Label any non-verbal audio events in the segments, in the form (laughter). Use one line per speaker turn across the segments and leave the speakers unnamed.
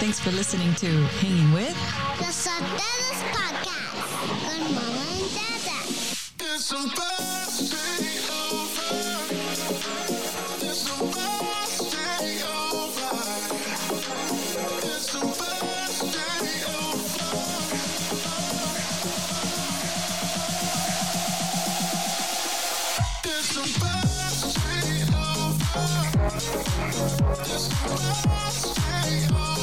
Thanks for listening to Hanging With
The Sotelos Podcast con Mama and Dada.
It's over. Over. Over. Over. About to take over.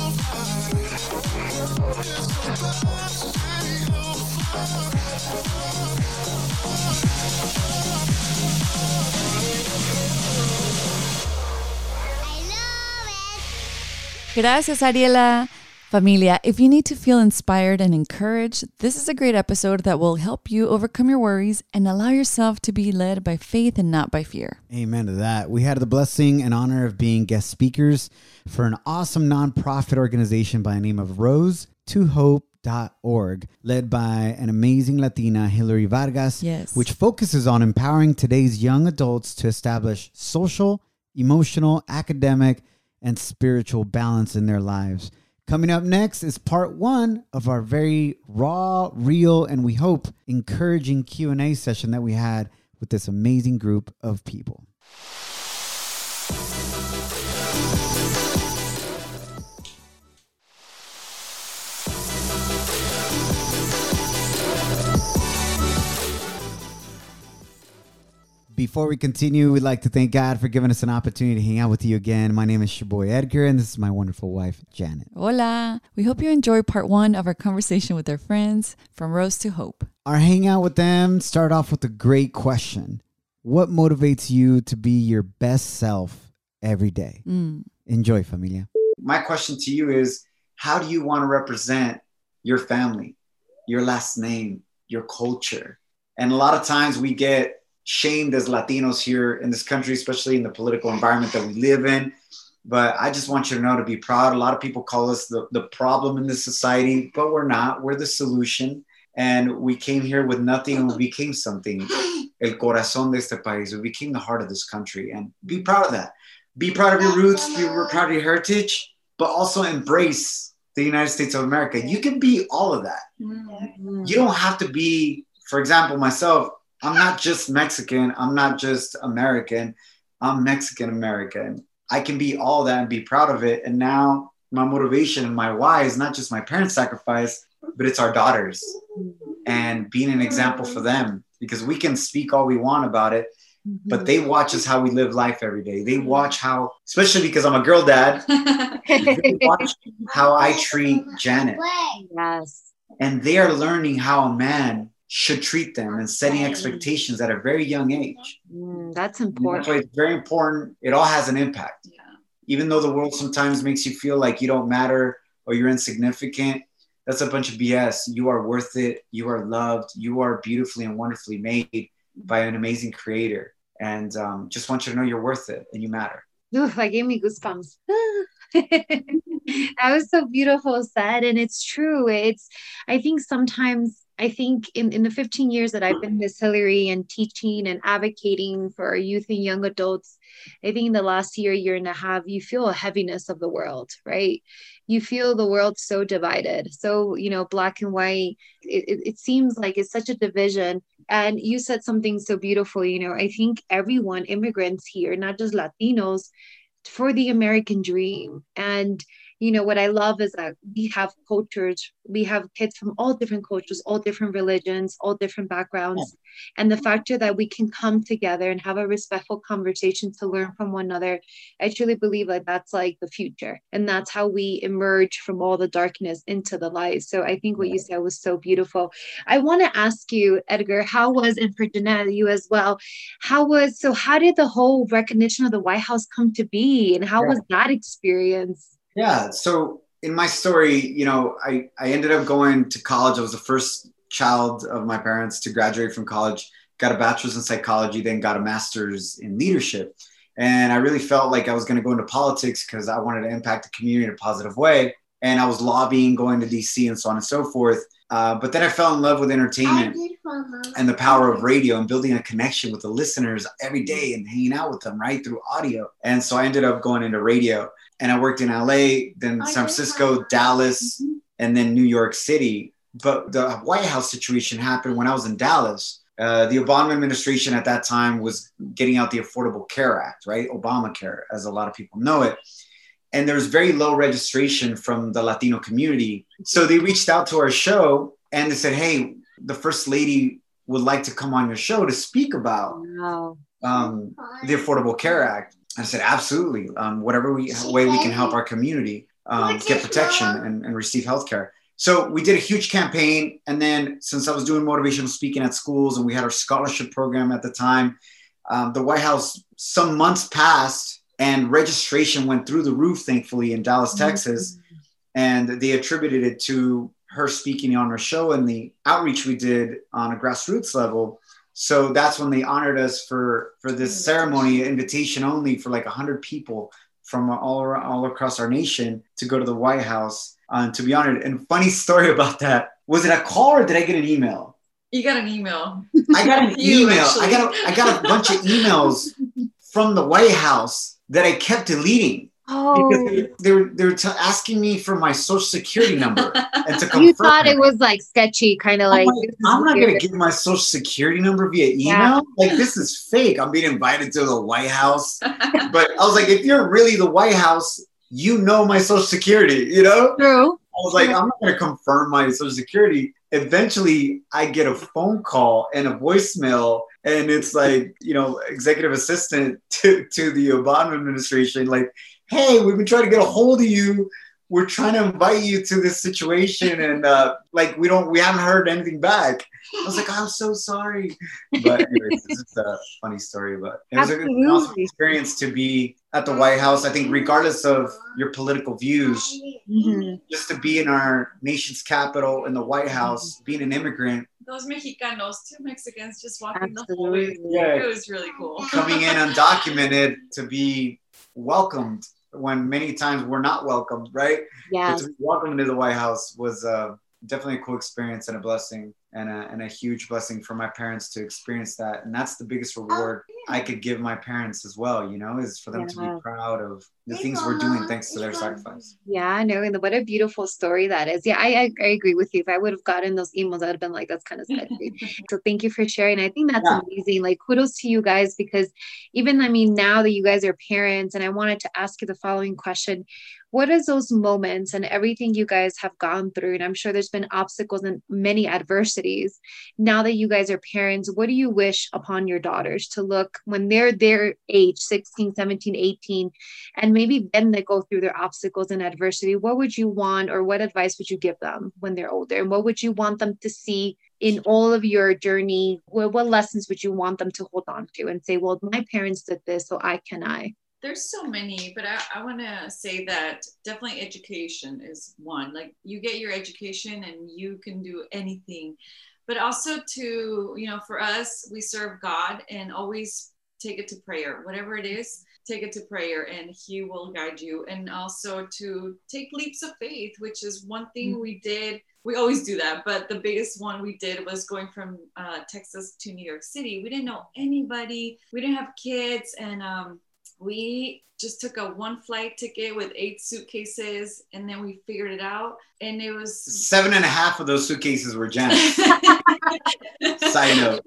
Gracias, Ariela. Familia, if you need to feel inspired and encouraged, this is a great episode that will help you overcome your worries and allow yourself to be led by faith and not by fear.
Amen to that. We had the blessing and honor of being guest speakers for an awesome nonprofit organization by the name of Rose to Hope.org, led by an amazing Latina, Hilary Vargas,
Yes.
which focuses on empowering today's young adults to establish social, emotional, academic, and spiritual balance in their lives. Coming up next is part one of our very raw, real, and we hope encouraging Q&A session that we had with this amazing group of people. Before we continue, we'd like to thank God for giving us an opportunity to hang out with you again. My name is your boy Edgar, and this is my wonderful wife, Janet.
Hola. We hope you enjoy part one of our conversation with our friends from Rose to Hope.
Our hangout with them start off with a great question. What motivates you to be your best self every day?
Mm.
Enjoy, familia.
my question to you is how do you want to represent your family your last name your culture and a lot of times we get shamed as latinos here in this country especially in the political environment that we live in. But i just want you to know to be proud. A lot of people call us the, the problem in this society but we're not. We're the solution. And we came here with nothing. And we became something el corazón de este país. We became the heart of this country. And be proud of that. Be proud of your roots, be proud of your heritage, but also embrace the United States of America. You can be all of that. Mm-hmm. You don't have to be, for example, myself, I'm not just Mexican, I'm not just American, I'm Mexican American. I can be all that and be proud of it. And now my motivation and my why is not just my parents' sacrifice, but it's our daughters and being an example for them because we can speak all we want about it but they watch us how we live life every day. They watch how, especially because I'm a girl dad, they (laughs) watch how I treat Janet,
Yes.
and they are learning how a man should treat them and setting expectations at a very young age.
Mm, that's
And That's
important.
it's very important. It all has an impact. Yeah. Even though the world sometimes makes you feel like you don't matter or you're insignificant, that's a bunch of BS. You are worth it. You are loved. You are beautifully and wonderfully made by an amazing creator. And um, just want you to know you're worth it and you matter.
Ooh, that gave me goosebumps. (laughs) that was so beautiful said. And it's true. It's, I think sometimes, I think in, in the 15 years that I've been Miss Hillary and teaching and advocating for our youth and young adults, I think in the last year, year and a half, you feel a heaviness of the world, right? You feel the world so divided, so, you know, black and white. It, it, it seems like it's such a division. And you said something so beautiful, you know, I think everyone, immigrants here, not just Latinos, for the American dream. And you know what I love is that we have cultures, we have kids from all different cultures, all different religions, all different backgrounds, and the factor that we can come together and have a respectful conversation to learn from one another. I truly believe that that's like the future, and that's how we emerge from all the darkness into the light. So I think what you said was so beautiful. I want to ask you, Edgar, how was and for Jeanette, you as well, how was so how did the whole recognition of the white house come to be and how
Yeah.
was that experience
Yeah. So in my story, you know, I, I ended up going to college. I was the first child of my parents to graduate from college, got a bachelor's in psychology, then got a master's in leadership. And I really felt like I was going to go into politics because I wanted to impact the community in a positive way. And I was lobbying, going to DC and so on and so forth. Uh, but then I fell in love with entertainment and the power of radio and building a connection with the listeners every day and hanging out with them right through audio. And so I ended up going into radio. And I worked in LA, then San Francisco, Dallas, and then New York City. But the White House situation happened when I was in Dallas. Uh, the Obama administration at that time was getting out the Affordable Care Act, right? Obamacare, as a lot of people know it. And there's very low registration from the Latino community. So they reached out to our show and they said, Hey, the First Lady would like to come on your show to speak about
Wow.
um, the Affordable Care Act. I said, absolutely. Um, whatever we, way we can help our community um, get protection and, and receive health care. So we did a huge campaign. And then since I was doing motivational speaking at schools and we had our scholarship program at the time, um, the White House, some months passed and registration went through the roof, thankfully, in Dallas, Texas. And they attributed it to her speaking on her show and the outreach we did on a grassroots level. So that's when they honored us for for this ceremony, invitation only for like hundred people from all around, all across our nation to go to the White House uh, to be honored. And funny (laughs) story about that was it a call or did I get an email?
You got an email.
I got an (laughs)
You,
email. I got a, I got a bunch of emails from the White House that I kept deleting
Oh,
they, they were they were t- asking me for my social security number and to (laughs)
you thought it was like sketchy, kind of like.
like, I'm not
weird.
gonna give my social security number via email.
Yeah.
Like (laughs) this is fake. I'm being invited to the White House. (laughs) But I was like, if you're really the White House, you know my social security, you know?
True.
I was like, I'm not gonna confirm my social security. Eventually I get a phone call and a voicemail, and it's like, you know, executive assistant to, to the Obama administration, like, hey, we've been trying to get a hold of you. We're trying to invite you to this situation, and uh, like we don't, we haven't heard anything back. I was like, I'm so sorry. But anyways, this is a funny story. But it was a- an awesome experience to be at the White House. I think, regardless of your political views,
Mhm.
just to be in our nation's capital in the White House, being an immigrant,
Those Mexicanos, two Mexicans just walking the hallways.
Absolutely.
Yeah.
It was really cool.
coming in undocumented to be welcomed when many times we're not welcomed, right? But
Yes.
to be welcomed to the White House was uh, definitely a cool experience and a blessing and a, and a huge blessing for my parents to experience that. And that's the biggest oh, reward I could give my parents as well, you know, is for them to be proud of the things we're doing thanks to their sacrifice.
Yeah, I know. And what a beautiful story that is. Yeah, I, I, I agree with you. If I would have gotten those emails, I'd have been like, that's kind of sketchy. so thank you for sharing. I think that's
Yeah.
amazing. Like, kudos to you guys because even, I mean, now that you guys are parents, and I wanted to ask you the following question What is those moments and everything you guys have gone through? And I'm sure there's been obstacles and many adversities. Now that you guys are parents, what do you wish upon your daughters to look when they're their age, 16, 17, 18? and maybe then they go through their obstacles and adversity? What would you want or what advice would you give them when they're older? And what would you want them to see in all of your journey? What, what lessons would you want them to hold on to and say well my parents did this so i can i
There's so many, but I, I want to say that definitely education is one. Like you get your education and you can do anything. But also to, you know, for us, we serve God and always take it to prayer. Whatever it is, take it to prayer and He will guide you. And also to take leaps of faith, which is one thing we did. We always do that, but the biggest one we did was going from uh, Texas to New York City. We didn't know anybody, we didn't have kids, and um, we just took a one flight ticket with eight suitcases and then we figured it out and it was
Seven and a half of those suitcases were Janet's. (laughs) Side note.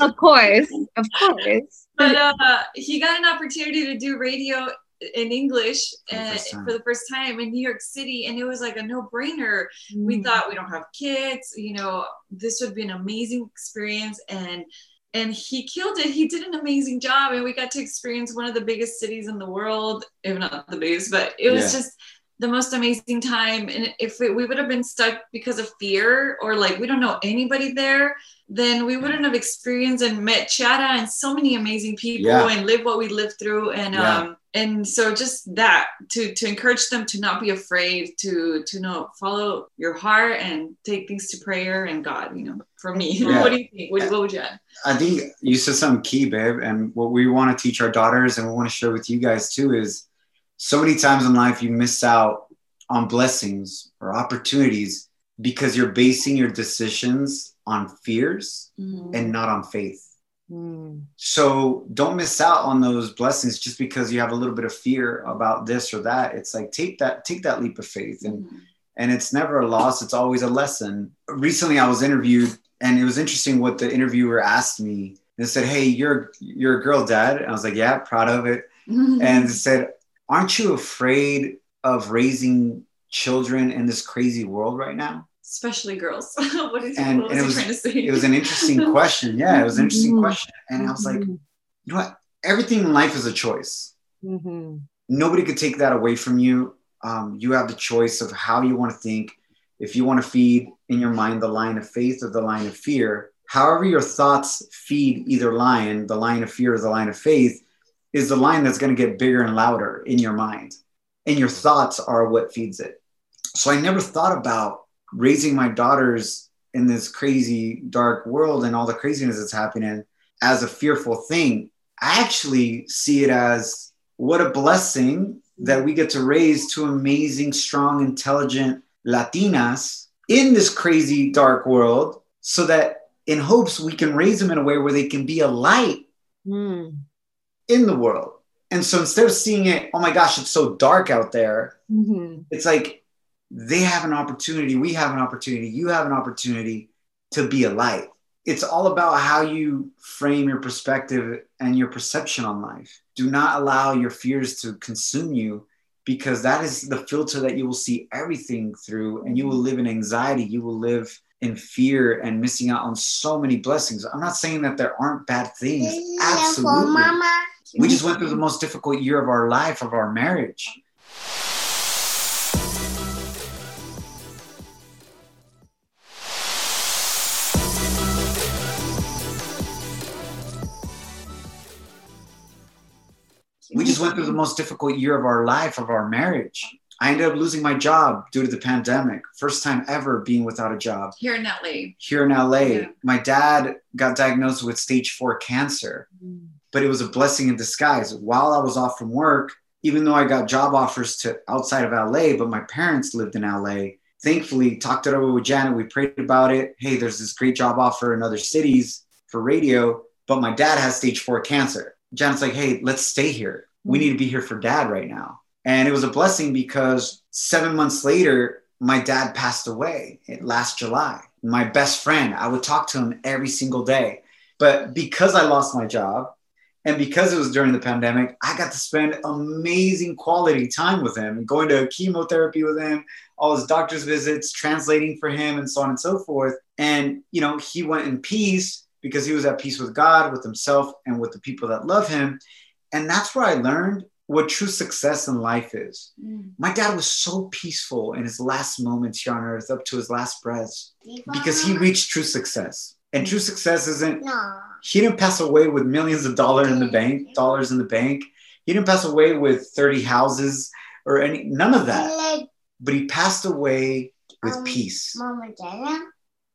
of course of course
but uh, he got an opportunity to do radio in English
For the
uh,
first time.
for the first time in New York City, and it was like a no-brainer. We
Mm.
thought we don't have kids, you know, this would be an amazing experience, and and he killed it. He did an amazing job, and we got to experience one of the biggest cities in the world, if not the biggest. But it was
Yeah.
just the most amazing time. And if it, we would have been stuck because of fear or like we don't know anybody there, then we wouldn't have experienced and met Chata and so many amazing people
Yeah.
and live what we lived through. And
Yeah.
um and so just that to to encourage them to not be afraid to to know follow your heart and take things to prayer and God. You know, for me, (laughs)
Yeah.
what do you think? What, what would you add?
I think you said something key, babe. And what we want to teach our daughters and we want to share with you guys too is so many times in life you miss out on blessings or opportunities because you're basing your decisions on fears and not on faith.
Mm.
So don't miss out on those blessings just because you have a little bit of fear about this or that. It's like take that take that leap of faith and and it's never a loss, it's always a lesson. Recently I was interviewed and it was interesting what the interviewer asked me. They said, "Hey, you're you're a girl dad." And I was like, "Yeah, proud of it." (laughs) and said, "Aren't you afraid of raising children in this crazy world right now?"
especially girls. (laughs) what is
And-
what
and it was-
trying to say?
It was an interesting question. Yeah, it was an interesting
Mhm.
question, and I was like,
Mhm.
"You know what? Everything in life is a choice.
Mhm.
Nobody could take that away from you. Um, you have the choice of how you want to think. If you want to feed in your mind the line of faith or the line of fear, however your thoughts feed either line, the line of fear or the line of faith, is the line that's going to get bigger and louder in your mind. And your thoughts are what feeds it. So I never thought about raising my daughters in this crazy dark world and all the craziness that's happening as a fearful thing. I actually see it as what a blessing that we get to raise two amazing, strong, intelligent Latinas in this crazy dark world so that in hopes we can raise them in a way where they can be a light
Mm.
In the world. And so instead of seeing it, oh my gosh, it's so dark out there,
Mhm.
it's like they have an opportunity, we have an opportunity, you have an opportunity to be a light. It's all about how you frame your perspective and your perception on life. Do not allow your fears to consume you because that is the filter that you will see everything through and you will live in anxiety, you will live in fear and missing out on so many blessings. I'm not saying that there aren't bad things. Absolutely.
Mama.
We just went through the most difficult year of our life, of our marriage. We just went through the most difficult year of our life, of our marriage. I ended up losing my job due to the pandemic. First time ever being without a job
Here in LA.
here in LA.
Yeah.
My dad got diagnosed with stage four cancer
Mm.
But it was a blessing in disguise. While I was off from work, even though I got job offers to outside of LA, but my parents lived in LA. Thankfully, talked it over with Janet. We prayed about it. Hey, there's this great job offer in other cities for radio, but my dad has stage four cancer. Janet's like, hey, let's stay here. We need to be here for dad right now. And it was a blessing because seven months later, my dad passed away last July. My best friend, I would talk to him every single day. But because I lost my job, and because it was during the pandemic, I got to spend amazing quality time with him and going to chemotherapy with him, all his doctor's visits, translating for him, and so on and so forth. And, you know, he went in peace because he was at peace with God, with himself, and with the people that love him. And that's where I learned what true success in life is. Mm. My dad was so peaceful in his last moments here on earth, up to his last breaths, because he reached true success. And true success isn't
No.
he didn't pass away with millions of dollars in the bank, dollars in the bank. He didn't pass away with 30 houses or any none of that. But he passed away with
Um,
peace.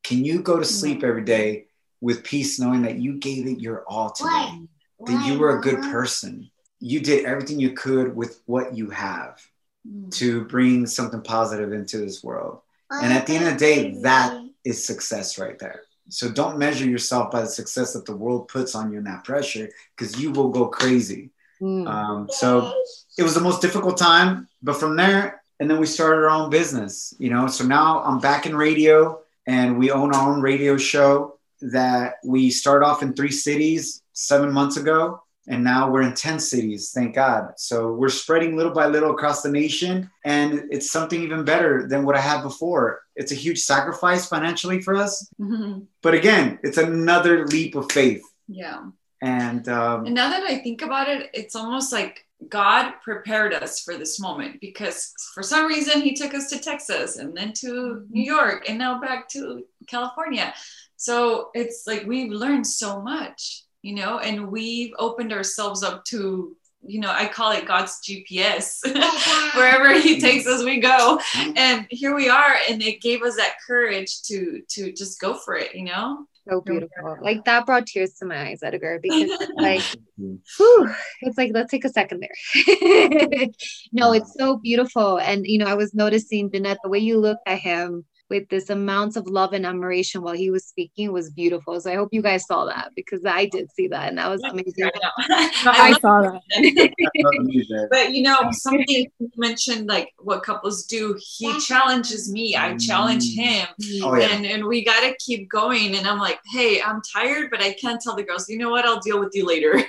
Can you go to sleep every day with peace knowing that you gave it your all today?
Why?
That you were a good person. You did everything you could with what you have
Mm.
to bring something positive into this world. And at the end of the day, that is success right there. So don't measure yourself by the success that the world puts on you and that pressure because you will go crazy.
Mm.
Um, so it was the most difficult time, but from there, and then we started our own business, you know. So now I'm back in radio and we own our own radio show that we started off in three cities seven months ago. And now we're in 10 cities, thank God. So we're spreading little by little across the nation. And it's something even better than what I had before. It's a huge sacrifice financially for us.
Mhm.
But again, it's another leap of faith.
Yeah.
And um,
And now that I think about it, it's almost like God prepared us for this moment because for some reason he took us to Texas and then to New York and now back to California. So it's like we've learned so much, you know, and we've opened ourselves up to, you know, I call it God's GPS. (laughs) Oh, Wherever he takes us, we go. Mm-hmm. And here we are, and it gave us that courage to to just go for it, you know.
So beautiful. Like that brought tears to my eyes, Edgar, (laughs) because like, whew, it's like, let's take a second there. (laughs) no, it's so beautiful. And, you know, I was noticing, Jeanette, the way you look at him, with this amounts of love and admiration while he was speaking was beautiful. So I hope you guys saw that because I did see that and that was amazing.
I know. (laughs)
I
love
saw that.
it. (laughs) But you know, something you mentioned like what couples do, he challenges me, I mm. challenge him. Mm.
Oh yeah.
And and we gotta keep going. And I'm like, hey, I'm tired, but I can't tell the girls, you know what, I'll deal with you later. (laughs)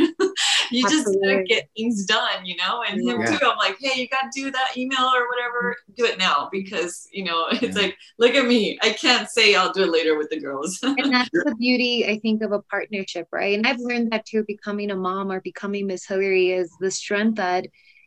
you just gotta get things done, you know? And him
Yeah.
too. I'm like, hey, you gotta do that email or whatever, do it now because you know, (laughs) it's
Yeah.
like, look at me. I can't say I'll do it later with the girls. (laughs)
and that's the beauty i think of a partnership right and i've learned that too becoming a mom or becoming miss hillary is the strength that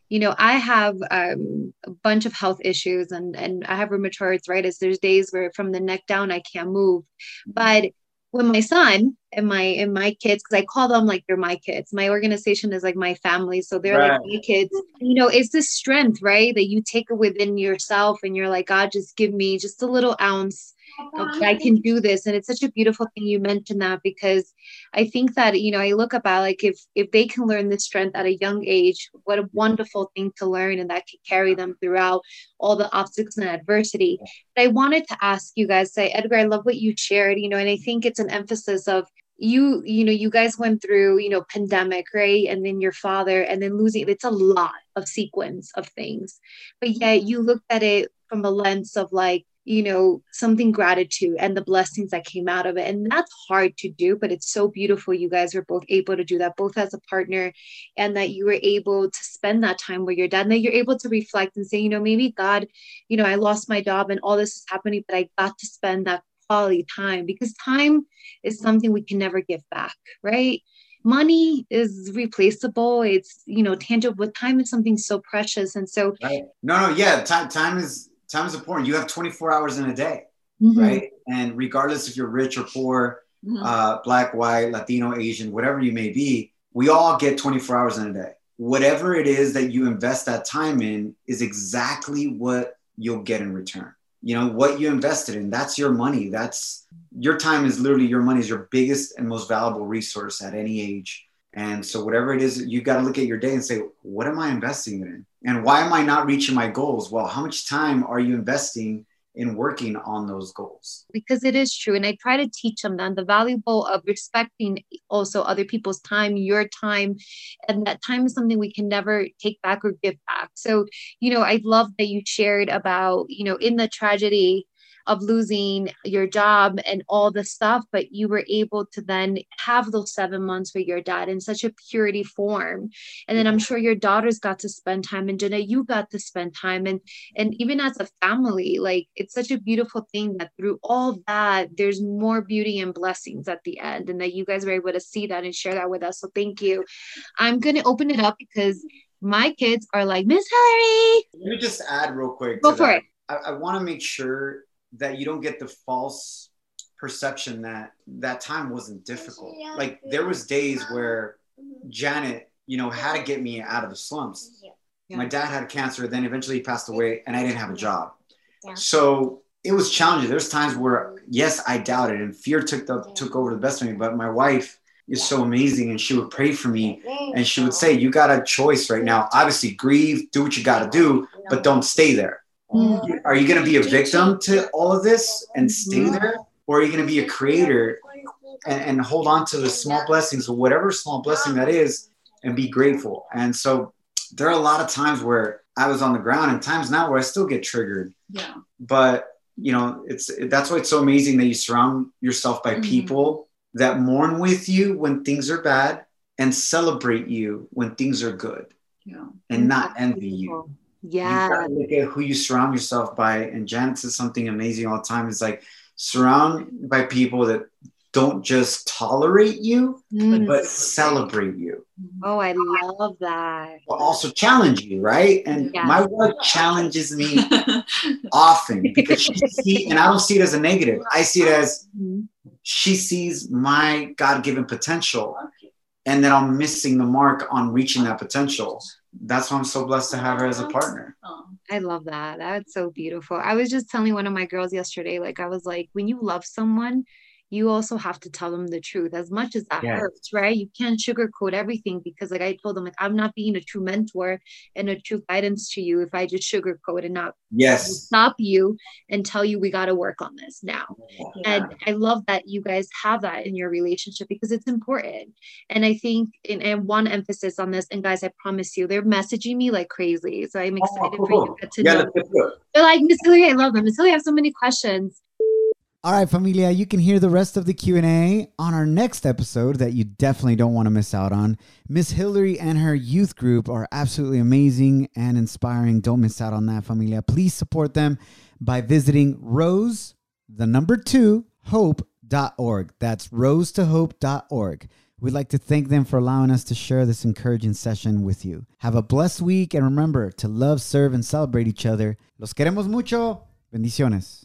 you know i have um, a bunch of health issues and and i have rheumatoid arthritis there's days where from the neck down i can't move but when my son and my and my kids because i call them like they're my kids my organization is like my family so they're
Right.
like my kids you know it's this strength right that you take it within yourself and you're like god just give me just a little ounce okay, I can do this. And it's such a beautiful thing you mentioned that because I think that, you know, I look about like if if they can learn this strength at a young age, what a wonderful thing to learn and that can carry them throughout all the obstacles and adversity. But I wanted to ask you guys, say, Edgar, I love what you shared, you know, and I think it's an emphasis of you you know you guys went through you know pandemic right and then your father and then losing it's a lot of sequence of things but yet you looked at it from a lens of like you know something gratitude and the blessings that came out of it and that's hard to do but it's so beautiful you guys were both able to do that both as a partner and that you were able to spend that time with your dad and that you're able to reflect and say you know maybe god you know i lost my job and all this is happening but i got to spend that quality time because time is something we can never give back right money is replaceable it's you know tangible but time is something so precious and so
Right. No, no, yeah. Time, time is time is important. You have 24 hours in a day,
mhm,
right? And regardless if you're rich or poor,
Mhm.
uh, black, white, Latino, Asian, whatever you may be, we all get 24 hours in a day. Whatever it is that you invest that time in is exactly what you'll get in return. You know, what you invested in, that's your money. That's your time is literally your money is your biggest and most valuable resource at any age. And so whatever it is, you've got to look at your day and say, what am I investing it in? And why am I not reaching my goals? Well, how much time are you investing in working on those goals?
because it is true and i try to teach them that the valuable of respecting also other people's time your time and that time is something we can never take back or give back so you know i love that you shared about you know in the tragedy of losing your job and all the stuff but you were able to then have those seven months with your dad in such a purity form and then i'm sure your daughters got to spend time and Jenna, you got to spend time and and even as a family like it's such a beautiful thing that through all that there's more beauty and blessings at the end and that you guys were able to see that and share that with us so thank you i'm going to open it up because my kids are like miss hillary
Let me just add real quick.
Go for
that.
it.
I, I want to make sure that you don't get the false perception that that time wasn't difficult. Like there was days where Janet, you know, had to get me out of the slumps. My dad had cancer, then eventually he passed away, and I didn't have a job. So it was challenging. There's times where yes, I doubted, and fear took the took over the best of me. But my wife is so amazing, and she would pray for me, and she would say, "You got a choice right now. Obviously, grieve, do what you got to do, but don't stay there. Are you going to be a victim to all of this and stay there, or are you going to be a creator and, and hold on to the small blessings, whatever small blessing that is, and be grateful?" And so there are a lot of times where I was on the ground, and times now where I still get triggered
Yeah.
but you know it's that's why it's so amazing that you surround yourself by
Mhm.
people that mourn with you when things are bad and celebrate you when things are good
Yeah.
and not envy you
yeah
gotta look at who you surround yourself by and janet says something amazing all the time it's like surround by people that don't just tolerate you
Mm.
but celebrate you
oh i love that
but also challenge you right and
Yeah.
my wife challenges me (laughs) often because she see and I don't see it as a negative. I see it as
Mhm.
she sees my God-given potential and that I'm missing the mark on reaching that potential. That's why I'm so blessed to have her as a partner.
I love that. That's so beautiful. I was just telling one of my girls yesterday, like, I was like, when you love someone, you also have to tell them the truth as much as that
Yes.
hurts right you can't sugarcoat everything because like i told them like i'm not being a true mentor and a true guidance to you if i just sugarcoat and not
Yes.
stop you and tell you we got to work on this now
Yeah.
and i love that you guys have that in your relationship because it's important and i think and, and one emphasis on this and guys i promise you they're messaging me like crazy so i'm oh, excited for you
cool.
to get to
Yeah,
know
let's do it.
they're like miss Hillary, i love them miss Hillary, i have so many questions
All right, familia, you can hear the rest of the Q&A on our next episode that you definitely don't want to miss out on. Miss Hillary and her youth group are absolutely amazing and inspiring. Don't miss out on that, familia. Please support them by visiting rose, the number 2, hope.org. That's rose to hope.org. We'd like to thank them for allowing us to share this encouraging session with you. Have a blessed week and remember to love, serve, and celebrate each other. Los queremos mucho. Bendiciones.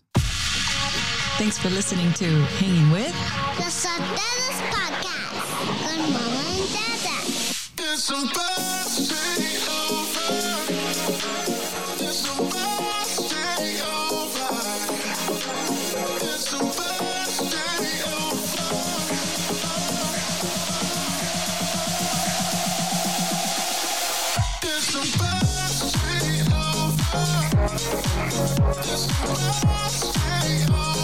Thanks for listening to Hanging With.
The Sotelos Podcast con Mama and Dada.
Over. Over. Over. Over. Take over.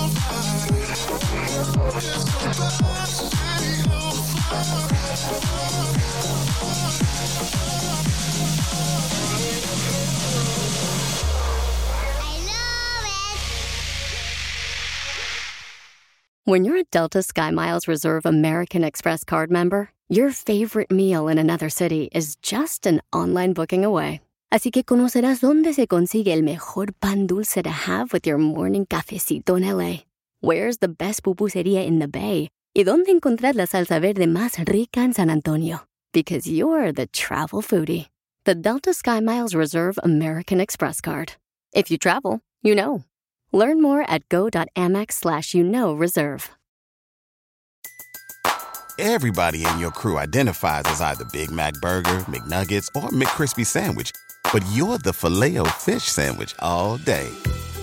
When you're a Delta SkyMiles Reserve American Express card member, your favorite meal in another city is just an online booking away. Así que conocerás dónde se consigue el mejor pan dulce to have with your morning cafecito en LA. Where's the best pupusería in the Bay? Y dónde encontrar la salsa verde más rica en San Antonio. Because you're the travel foodie. The Delta SkyMiles Reserve American Express card. If you travel, you know. Learn more at go.amex slash you know reserve.
Everybody in your crew identifies as either Big Mac Burger, McNuggets, or McCrispy Sandwich. But you're the filet fish Sandwich all day.